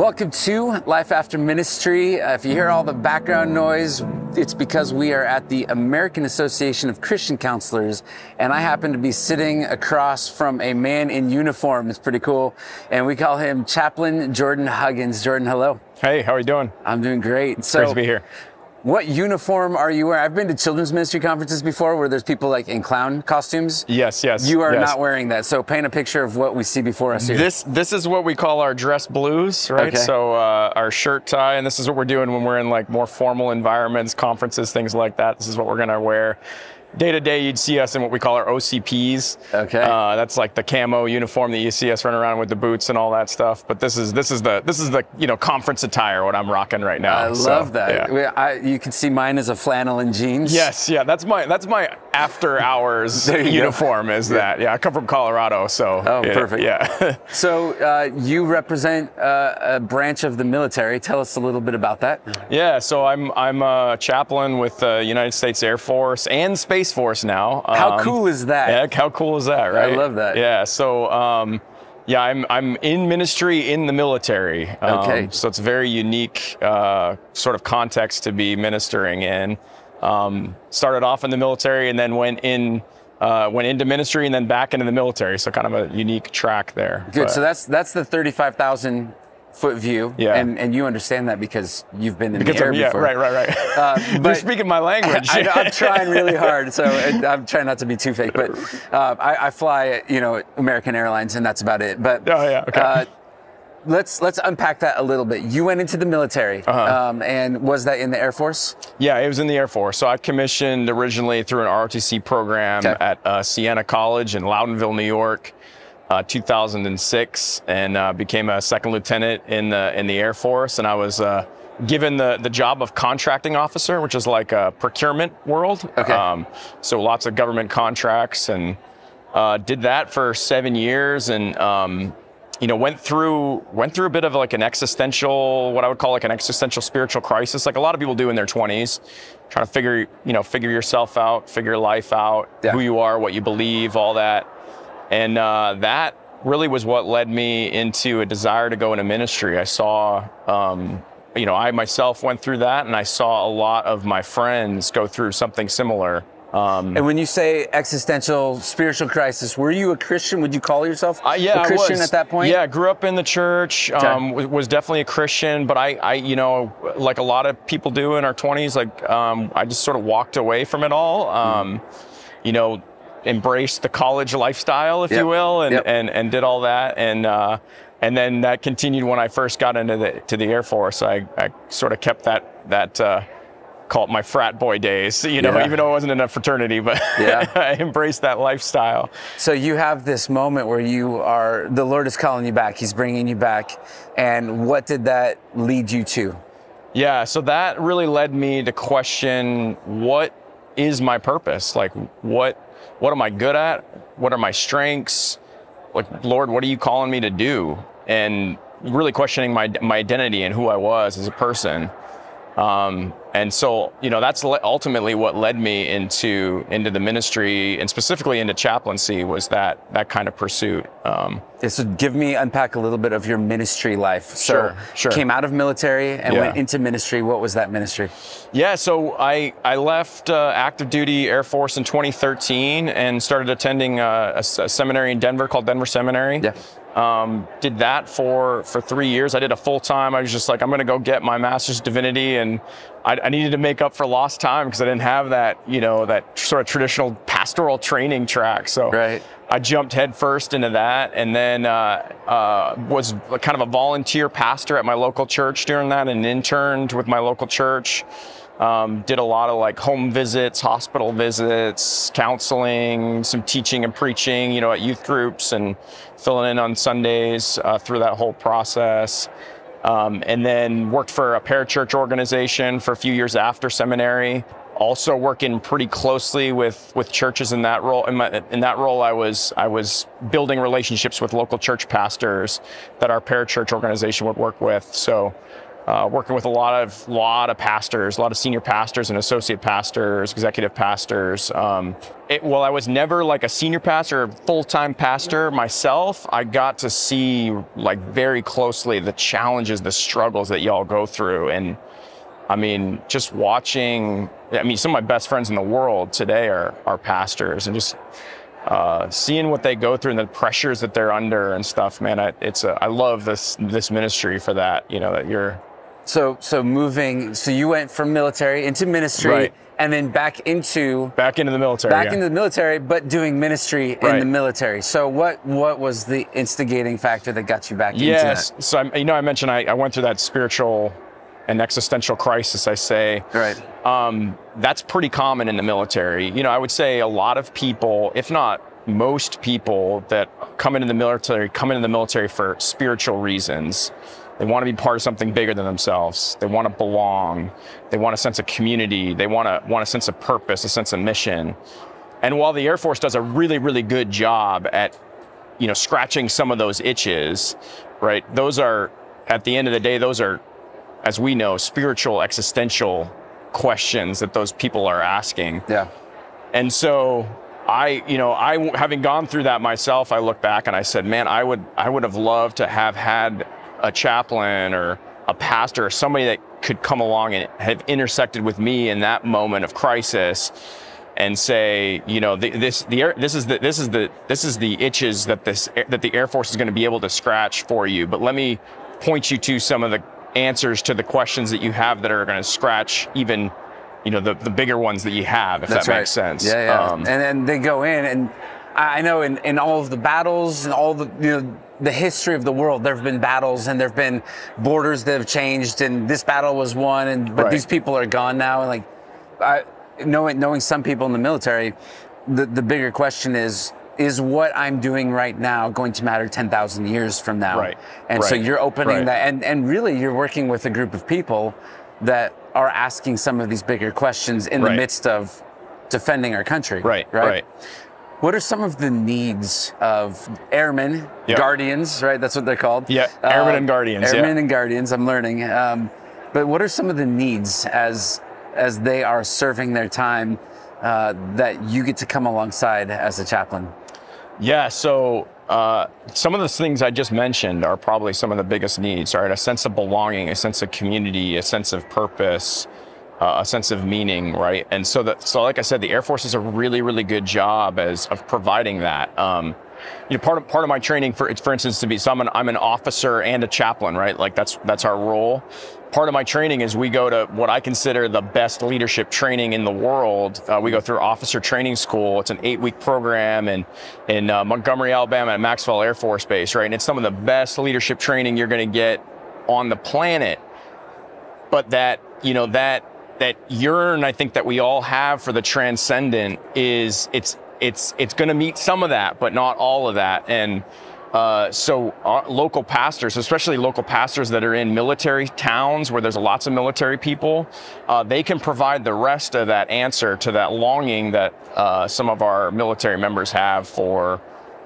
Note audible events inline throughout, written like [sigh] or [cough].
Welcome to Life After Ministry. Uh, if you hear all the background noise, it's because we are at the American Association of Christian Counselors, and I happen to be sitting across from a man in uniform. It's pretty cool, and we call him Chaplain Jordan Huggins. Jordan, hello. Hey, how are you doing? I'm doing great. So, Great to be here. What uniform are you wearing? I've been to children's ministry conferences before where there's people like in clown costumes. Yes, yes. You are yes. not wearing that. So paint a picture of what we see before us here. This this is what we call our dress blues, right? Okay. So uh, our shirt tie, and this is what we're doing when we're in like more formal environments, conferences, things like that. This is what we're gonna wear. Day to day, you'd see us in what we call our OCPs. Okay. Uh, that's like the camo uniform that you see us running around with the boots and all that stuff. But this is this is the this is the you know conference attire what I'm rocking right now. I So, love that. yeah. I, you can see mine as a flannel and jeans. Yes, yeah, that's my that's my after hours [laughs] you go. uniform. Is that? Yeah, I come from Colorado, so. Oh, yeah, perfect. Yeah. [laughs] So uh, you represent uh, a branch of the military. Tell us a little bit about that. Yeah, so I'm I'm a chaplain with the United States Air Force and Space Force now. How Um, cool is that? Yeah, how cool is that, right? I love that. Yeah, so um, yeah, I'm I'm in ministry in the military. Um, Okay. So it's a very unique uh, sort of context to be ministering in. Um, started off in the military and then went in. Uh, went into ministry and then back into the military, so kind of a unique track there. Good. But- So that's that's the thirty-five thousand foot view. Yeah. And and you understand that because you've been in because the air of, yeah, before. right, right, right. Uh, [laughs] You're speaking my language. [laughs] I, I'm [laughs] trying really hard, so I'm trying not to be too fake. But uh, I, I fly, you know, American Airlines, and that's about it. But Oh, yeah, okay. uh, let's let's unpack that a little bit. You went into the military, Uh-huh. um, and was that in the Air Force? Yeah, it was in the Air Force. So I commissioned originally through an ROTC program Okay. at uh, Siena College in Loudonville, New York, uh, 2006, and uh, became a second lieutenant in the in the Air Force. And I was uh, given the the job of contracting officer, which is like a procurement world. Okay. so lots of government contracts, and uh, did that for seven years, and um, you know went through went through a bit of like an existential what I would call like an existential spiritual crisis like a lot of people do in their 20s trying to figure you know figure yourself out figure life out Yeah. who you are what you believe all that and uh, that really was what led me into a desire to go into ministry I saw um, you know I myself went through that and I saw a lot of my friends go through something similar um, And when you say existential spiritual crisis, were you a Christian? Would you call yourself Uh, yeah, a Christian at that point? Yeah, I grew up in the church. Um, was, was definitely a Christian, but I, I, you know, like a lot of people do in our 20s, like um, I just sort of walked away from it all. Um, You know, embraced the college lifestyle, if Yep. you will, and, Yep. and and did all that, and uh, and then that continued when I first got into the to the Air Force. I, I sort of kept that that. Uh, Call it my frat boy days, [laughs] you know, Yeah. even though I wasn't in a fraternity, but Yeah. [laughs] I embraced that lifestyle. So you have this moment where you are, the Lord is calling you back. He's bringing you back. And what did that lead you to? Yeah, so that really led me to question what is my purpose? Like what what am I good at? What are my strengths? Like Lord, what are you calling me to do? And really questioning my my identity and who I was as a person. Um, and so, you know, that's ultimately what led me into into the ministry and specifically into chaplaincy was that that kind of pursuit. Um, Yeah, So give me, unpack a little bit of your ministry life. So Sure, sure. came out of military and Yeah. went into ministry. What was that ministry? Yeah, so I I left uh, active duty Air Force in 2013 and started attending a a, s- a seminary in Denver called Denver Seminary. Yeah. Um, did that for for three years. I did a full time. I was just like, I'm gonna go get my master's divinity, and I, I needed to make up for lost time because I didn't have that you know that sort of traditional pastoral training track. So Right. I jumped headfirst into that, and then uh, uh, was kind of a volunteer pastor at my local church during that, and interned with my local church. Um, did a lot of like home visits, hospital visits, counseling, some teaching and preaching, you know, at youth groups, and filling in on Sundays uh, through that whole process. Um, and then worked for a parachurch organization for a few years after seminary also working pretty closely with with churches in that role in, my, in that role I was I was building relationships with local church pastors that our parachurch organization would work with so uh, working with a lot of lot of pastors, a lot of senior pastors and associate pastors, executive pastors. Um, it, well, I was never like a senior pastor, full time pastor myself. I got to see like very closely the challenges, the struggles that y'all go through, and I mean, just watching. I mean, some of my best friends in the world today are are pastors, and just uh, seeing what they go through and the pressures that they're under and stuff, man, I, it's a, I love this this ministry for that. You know that you're So so moving. So you went from military into ministry, Right. and then back into back into the military. back yeah. into the military, but doing ministry in the military. So what what was the instigating factor that got you back yes. into So I, you know, I mentioned I, I went through that spiritual and existential crisis. I say. Right. um, that's pretty common in the military. You know, I would say a lot of people, if not most people that come into the military, come into the military for spiritual reasons. They want to be part of something bigger than themselves. They want to belong. They want a sense of community. They want to want a sense of purpose, a sense of mission. And while the Air Force does a really, really good job at, you know, scratching some of those itches, right? Those are, at the end of the day, those are as we know, spiritual, existential questions that those people are asking. Yeah. And so I, you know, I having gone through that myself, I look back and I said, man, I would, I would have loved to have had a chaplain or a pastor or somebody that could come along and have intersected with me in that moment of crisis and say, you know, the, this the air, this is the this is the this is the itches that this that the Air Force is going to be able to scratch for you. But let me point you to some of the answers to the questions that you have that are going to scratch even, you know, the, the bigger ones that you have, if That's that right. makes sense. Yeah, yeah. Um, and then they go in, and I know in, in all of the battles and all the you know the history of the world, there have been battles and there have been borders that have changed, and this battle was won, and but Right. these people are gone now, and like I, knowing knowing some people in the military, the the bigger question is. Is what I'm doing right now going to matter 10,000 years from now? Right. And so you're opening Right. that, and, and really you're working with a group of people that are asking some of these bigger questions in the midst of defending our country. right, right. What are some of the needs of airmen, Yeah. guardians, right? That's what they're called. Yeah, airmen and guardians, Airmen yeah. and guardians. I'm learning. Um, but what are some of the needs as as they are serving their time uh, that you get to come alongside as a chaplain? Yeah, so uh, some of the things I just mentioned are probably some of the biggest needs, right? A sense of belonging, a sense of community, a sense of purpose, uh, a sense of meaning, right? And so that, so like I said, the Air Force does a really, really good job as of providing that. Um, you know, part of part of my training, for for instance, to be so I'm an I'm an officer and a chaplain, right? Like that's that's our role. Part of my training is we go to what I consider the best leadership training in the world. Uh, we go through officer training school. It's an eight week program in in uh, Montgomery, Alabama, at Maxwell Air Force Base, right? And it's some of the best leadership training you're going to get on the planet but that you know that that yearn I think that we all have for the transcendent is it's it's it's going to meet some of that, but not all of that. And uh, so our local pastors, especially local pastors that are in military towns where there's lots of military people, uh, they can provide the rest of that answer to that longing that uh, some of our military members have for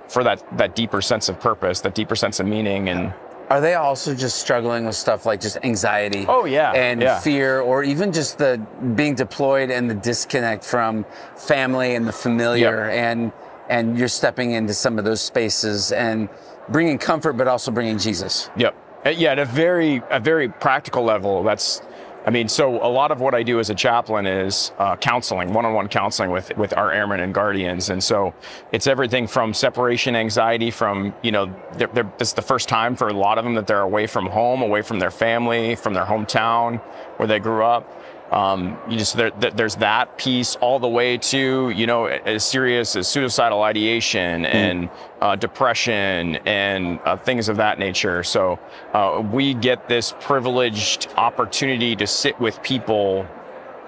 for that that deeper sense of purpose, that deeper sense of meaning, and Are they also just struggling with stuff like just anxiety? Oh, yeah, and yeah. fear, or even just the being deployed and the disconnect from family and the familiar, and and you're stepping into some of those spaces and bringing comfort, but also bringing Jesus. Yep. Uh, Yeah, at a very a very practical level, that's. I mean, so a lot of what I do as a chaplain is uh, counseling, one-on-one counseling with with our airmen and guardians, and so it's everything from separation anxiety, from you know, they're, they're, this is the first time for a lot of them that they're away from home, away from their family, from their hometown where they grew up. Um, you just there, there- there's that piece all the way to you know as serious as suicidal ideation and uh, depression and uh, things of that nature. So uh, we get this privileged opportunity to sit with people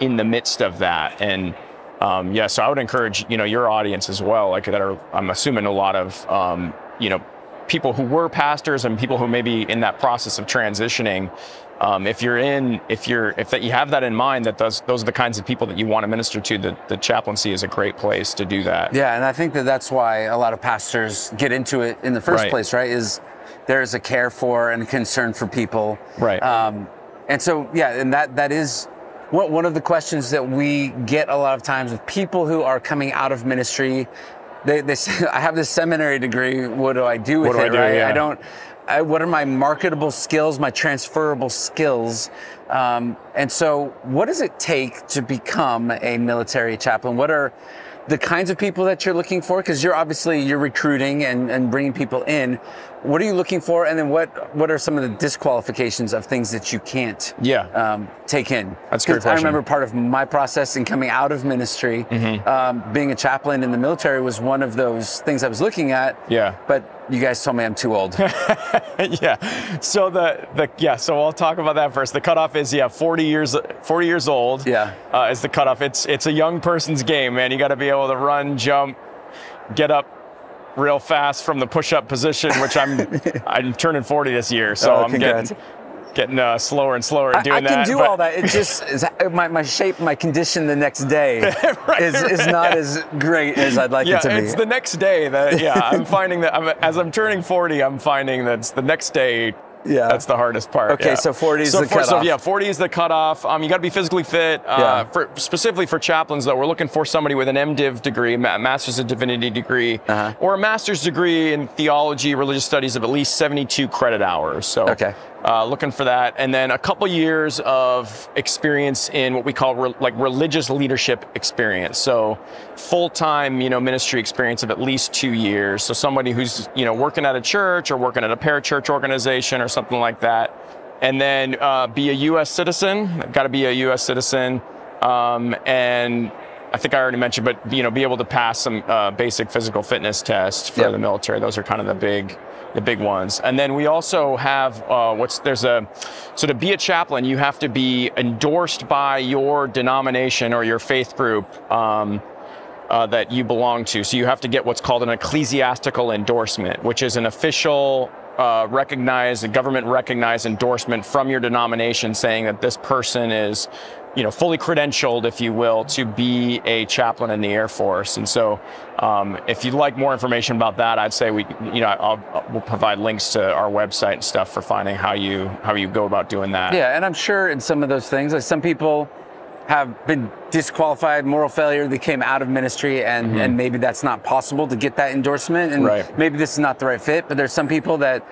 in the midst of that and. Um, yeah, so I would encourage you know your audience as well, like that are I'm assuming a lot of um, you know people who were pastors and people who may be in that process of transitioning. Um, if you're in, if you're, if that you have that in mind, that those those are the kinds of people that you want to minister to. The, the chaplaincy is a great place to do that. Yeah, and I think that that's why a lot of pastors get into it in the first Right. place, right? Is there is a care for and concern for people, Right. Um, And so, yeah, and that that is one one of the questions that we get a lot of times with people who are coming out of ministry. They, they [laughs] say, I have this seminary degree. What do I do with What do I it? do? right? Yeah. I don't. I, what are my marketable skills? My transferable skills? Um, and so, what does it take to become a military chaplain? What are the kinds of people that you're looking for? Because you're obviously you're recruiting and, and bringing people in. What are you looking for? And then what what are some of the disqualifications of things that you can't Yeah. um, take in? That's a great 'Cause I remember part of my process in coming out of ministry, um, being a chaplain in the military was one of those things I was looking at. Yeah. But you guys told me I'm too old. [laughs] yeah. So the the yeah. So I'll talk about that first. The cutoff is yeah, 40 years 40 years old. Yeah. Uh, is the cutoff. It's it's a young person's game, man. You got to be able to run, jump, get up real fast from the push-up position, which I'm [laughs] I'm turning 40 this year, so Oh, I'm congrats. getting getting uh, slower and slower at doing that. I can that. do but- all that. It just [laughs] is, my, my shape, my condition the next day [laughs] is, is not as great as I'd like Yeah, it to be. it's the next day that yeah. I'm finding that I'm, as I'm turning 40, I'm finding that it's the next day. Yeah. that's the hardest part. Okay, yeah. so 40 is so the for- So cutoff. yeah, 40 is the cutoff. Um, you got to be physically fit. Uh, Yeah. for specifically for chaplains, though, we're looking for somebody with an MDiv degree, a Master's of Divinity degree, Uh-huh. or a master's degree in theology, religious studies of at least 72 credit hours. So Okay. Uh, looking for that, and then a couple years of experience in what we call re- like religious leadership experience. So full-time, you know, ministry experience of at least two years. So somebody who's you know working at a church or working at a parachurch organization or something like that, and then uh, be a U.S. citizen. Got to be a U.S. citizen, um, and I think I already mentioned, but you know, be able to pass some uh, basic physical fitness tests for Yep. the military. Those are kind of the big, the big ones. And then we also have uh, what's there's a so to be a chaplain, you have to be endorsed by your denomination or your faith group. Um, uh, that you belong to. So you have to get what's called an ecclesiastical endorsement, which is an official, uh, recognized, a government recognized endorsement from your denomination saying that this person is, you know, fully credentialed, if you will, to be a chaplain in the Air Force. And so, um, if you'd like more information about that, I'd say we, you know, I'll, we'll provide links to our website and stuff for finding how you how you go about doing that. Yeah, and I'm sure in some of those things, like some people have been disqualified, moral failure, they came out of ministry and, and maybe that's not possible to get that endorsement and Mm-hmm. Right. maybe this is not the right fit, but there's some people that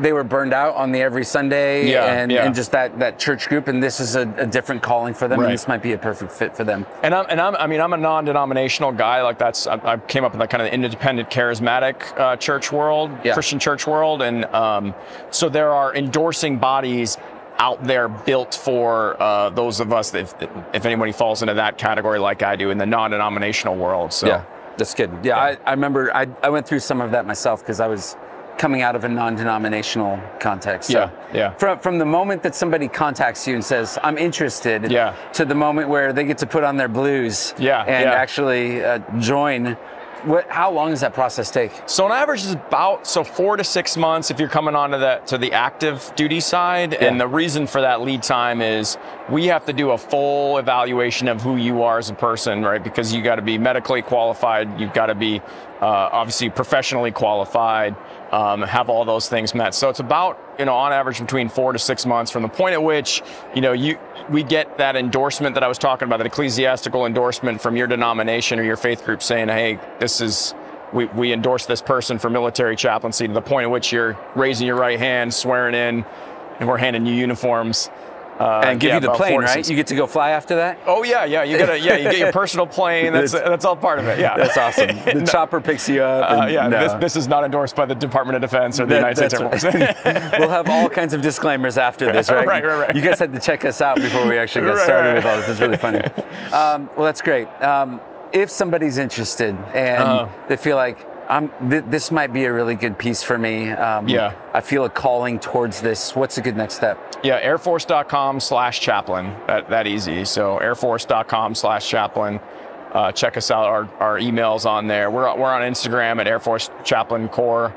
they were burned out on the every Sunday Yeah, and, yeah. and just that, that church group and this is a, a different calling for them Right. and this might be a perfect fit for them. And I'm, and I'm, I mean, I'm a non-denominational guy. Like that's, I, I came up in that kind of independent, charismatic uh, church world, Yeah. Christian church world, and um, so there are endorsing bodies out there built for uh, those of us that, if, if anybody falls into that category, like I do, in the non-denominational world. So Yeah, that's good. Yeah, I, I remember I, I went through some of that myself because I was coming out of a non-denominational context. So Yeah, yeah. From from the moment that somebody contacts you and says I'm interested, Yeah. to the moment where they get to put on their blues, Yeah, and yeah. actually uh, join. What? How long does that process take? So on average it's about so four to six months if you're coming onto the to the active duty side. And the reason for that lead time is we have to do a full evaluation of who you are as a person, right? Because you got to be medically qualified, you've got to be uh, obviously professionally qualified, um, have all those things met. So it's about you know on average between four to six months from the point at which you know you we get that endorsement that I was talking about, that ecclesiastical endorsement from your denomination or your faith group saying, hey, this is we, we endorse this person for military chaplaincy to the point at which you're raising your right hand, swearing in, and we're handing you uniforms. Uh, and give yeah, you the plane, right? You get to go fly after that. Oh yeah, yeah. You gotta, yeah. You get your [laughs] personal plane. That's that's all part of it. Yeah. That's awesome. [laughs] The No, chopper picks you up. uh, yeah. no. This, this is not endorsed by the Department of Defense or the That- United States Air Force. right. [laughs] we'll have all kinds of disclaimers after this, right? Right, right, right. You guys had to check us out before we actually get Right, started right. with all this. It's really funny. Um, well, that's great. Um, if somebody's interested and Uh-huh. they feel like I'm, th- this might be a really good piece for me. Um, Yeah. I feel a calling towards this. What's a good next step? Yeah, airforce.com slash chaplain. That, that easy. So airforce.com slash chaplain. Uh, check us out. Our, our emails on there. We're, we're on Instagram at Air Force Chaplain Corps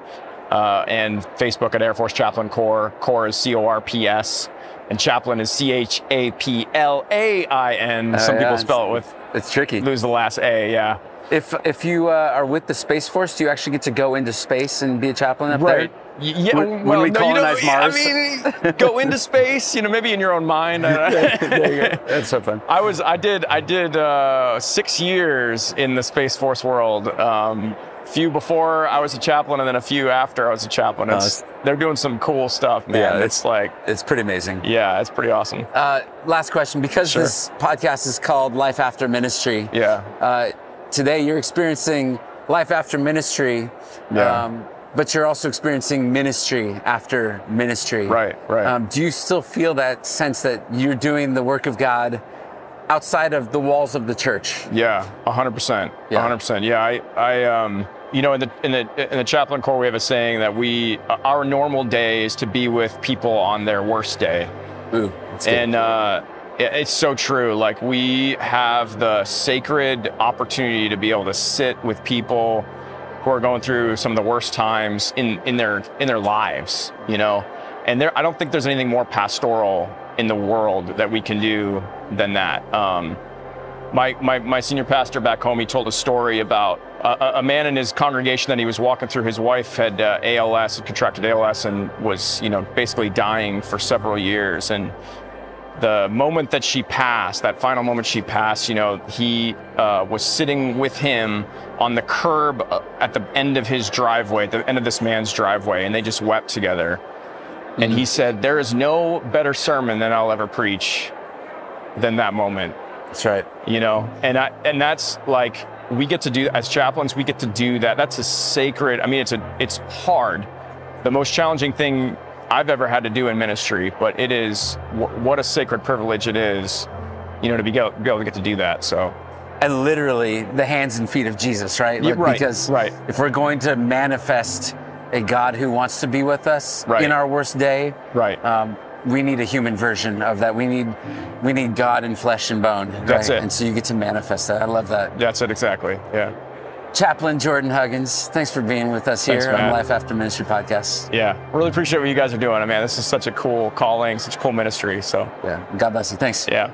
uh, and Facebook at Air Force Chaplain Corps. Corps is C O R P S. And chaplain is C H A P L A I N. Some Uh, people spell it with, It's tricky. lose the last A, yeah. If if you uh, are with the Space Force, do you actually get to go into space and be a chaplain up Right. there? Yeah, when, when we no, colonize you know, Mars. I mean, [laughs] go into space. You know, maybe in your own mind. That's so fun. I was, I did, I did uh, six years in the Space Force world. Um, few before I was a chaplain, and then a few after I was a chaplain. It's, they're doing some cool stuff, man. Yeah, it's, like, It's pretty amazing. yeah, it's pretty awesome. Uh, last question, because Sure. this podcast is called Life After Ministry. Yeah. Uh, today you're experiencing life after ministry. Yeah. Um, but you're also experiencing ministry after ministry. Right, right. Um, do you still feel that sense that you're doing the work of God outside of the walls of the church? Yeah, hundred percent. Yeah. hundred percent. Yeah, I, I, um, you know, in the in the in the chaplain corps, we have a saying that we our normal day is to be with people on their worst day, Ooh, and uh, it's so true. Like we have the sacred opportunity to be able to sit with people who are going through some of the worst times in in their in their lives. You know, and there, I don't think there's anything more pastoral in the world that we can do than that. Um, my, my, my senior pastor back home, he told a story about a, a man in his congregation that he was walking through. His wife had uh, ALS, had contracted ALS, and was, you know, basically dying for several years. And the moment that she passed, that final moment she passed, you know, he uh, was sitting with him on the curb uh, at the end of his driveway, at the end of this man's driveway, and they just wept together. And he said, There is no better sermon than I'll ever preach than that moment that's right. you know and I, and that's like we get to do as chaplains we get to do that that's a sacred i mean it's a it's hard the most challenging thing i've ever had to do in ministry but it is wh- what a sacred privilege it is you know to be, go, be able to get to do that so and literally the hands and feet of Jesus, right? Yeah, right, Because right. if we're going to manifest a God who wants to be with us Right. in our worst day, Right. Um, we need a human version of that. We need we need God in flesh and bone. That's right? it. And so you get to manifest that. I love that. that's it exactly yeah Chaplain Jordan Huggins, thanks for being with us Thanks, here on. Life After Ministry podcast. yeah really appreciate what you guys are doing I mean this is such a cool calling such a cool ministry so Yeah. God bless you. Thanks. yeah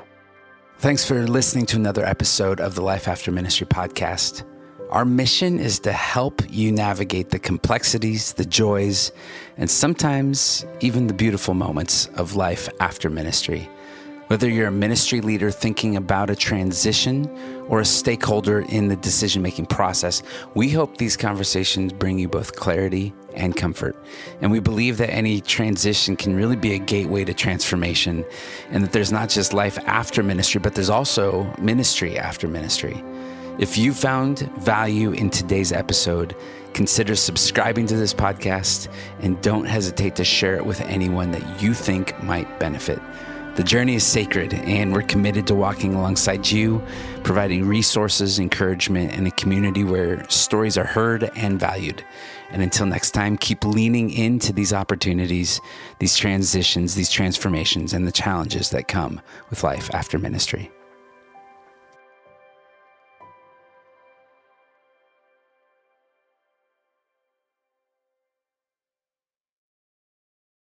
Thanks for listening to another episode of the Life After Ministry podcast. Our mission is to help you navigate the complexities, the joys, and sometimes even the beautiful moments of life after ministry. Whether you're a ministry leader thinking about a transition or a stakeholder in the decision making process, we hope these conversations bring you both clarity and comfort. And we believe that any transition can really be a gateway to transformation, and that there's not just life after ministry, but there's also ministry after ministry. If you found value in today's episode, consider subscribing to this podcast and don't hesitate to share it with anyone that you think might benefit. The journey is sacred, and we're committed to walking alongside you, providing resources, encouragement, and a community where stories are heard and valued. And until next time, keep leaning into these opportunities, these transitions, these transformations, and the challenges that come with life after ministry.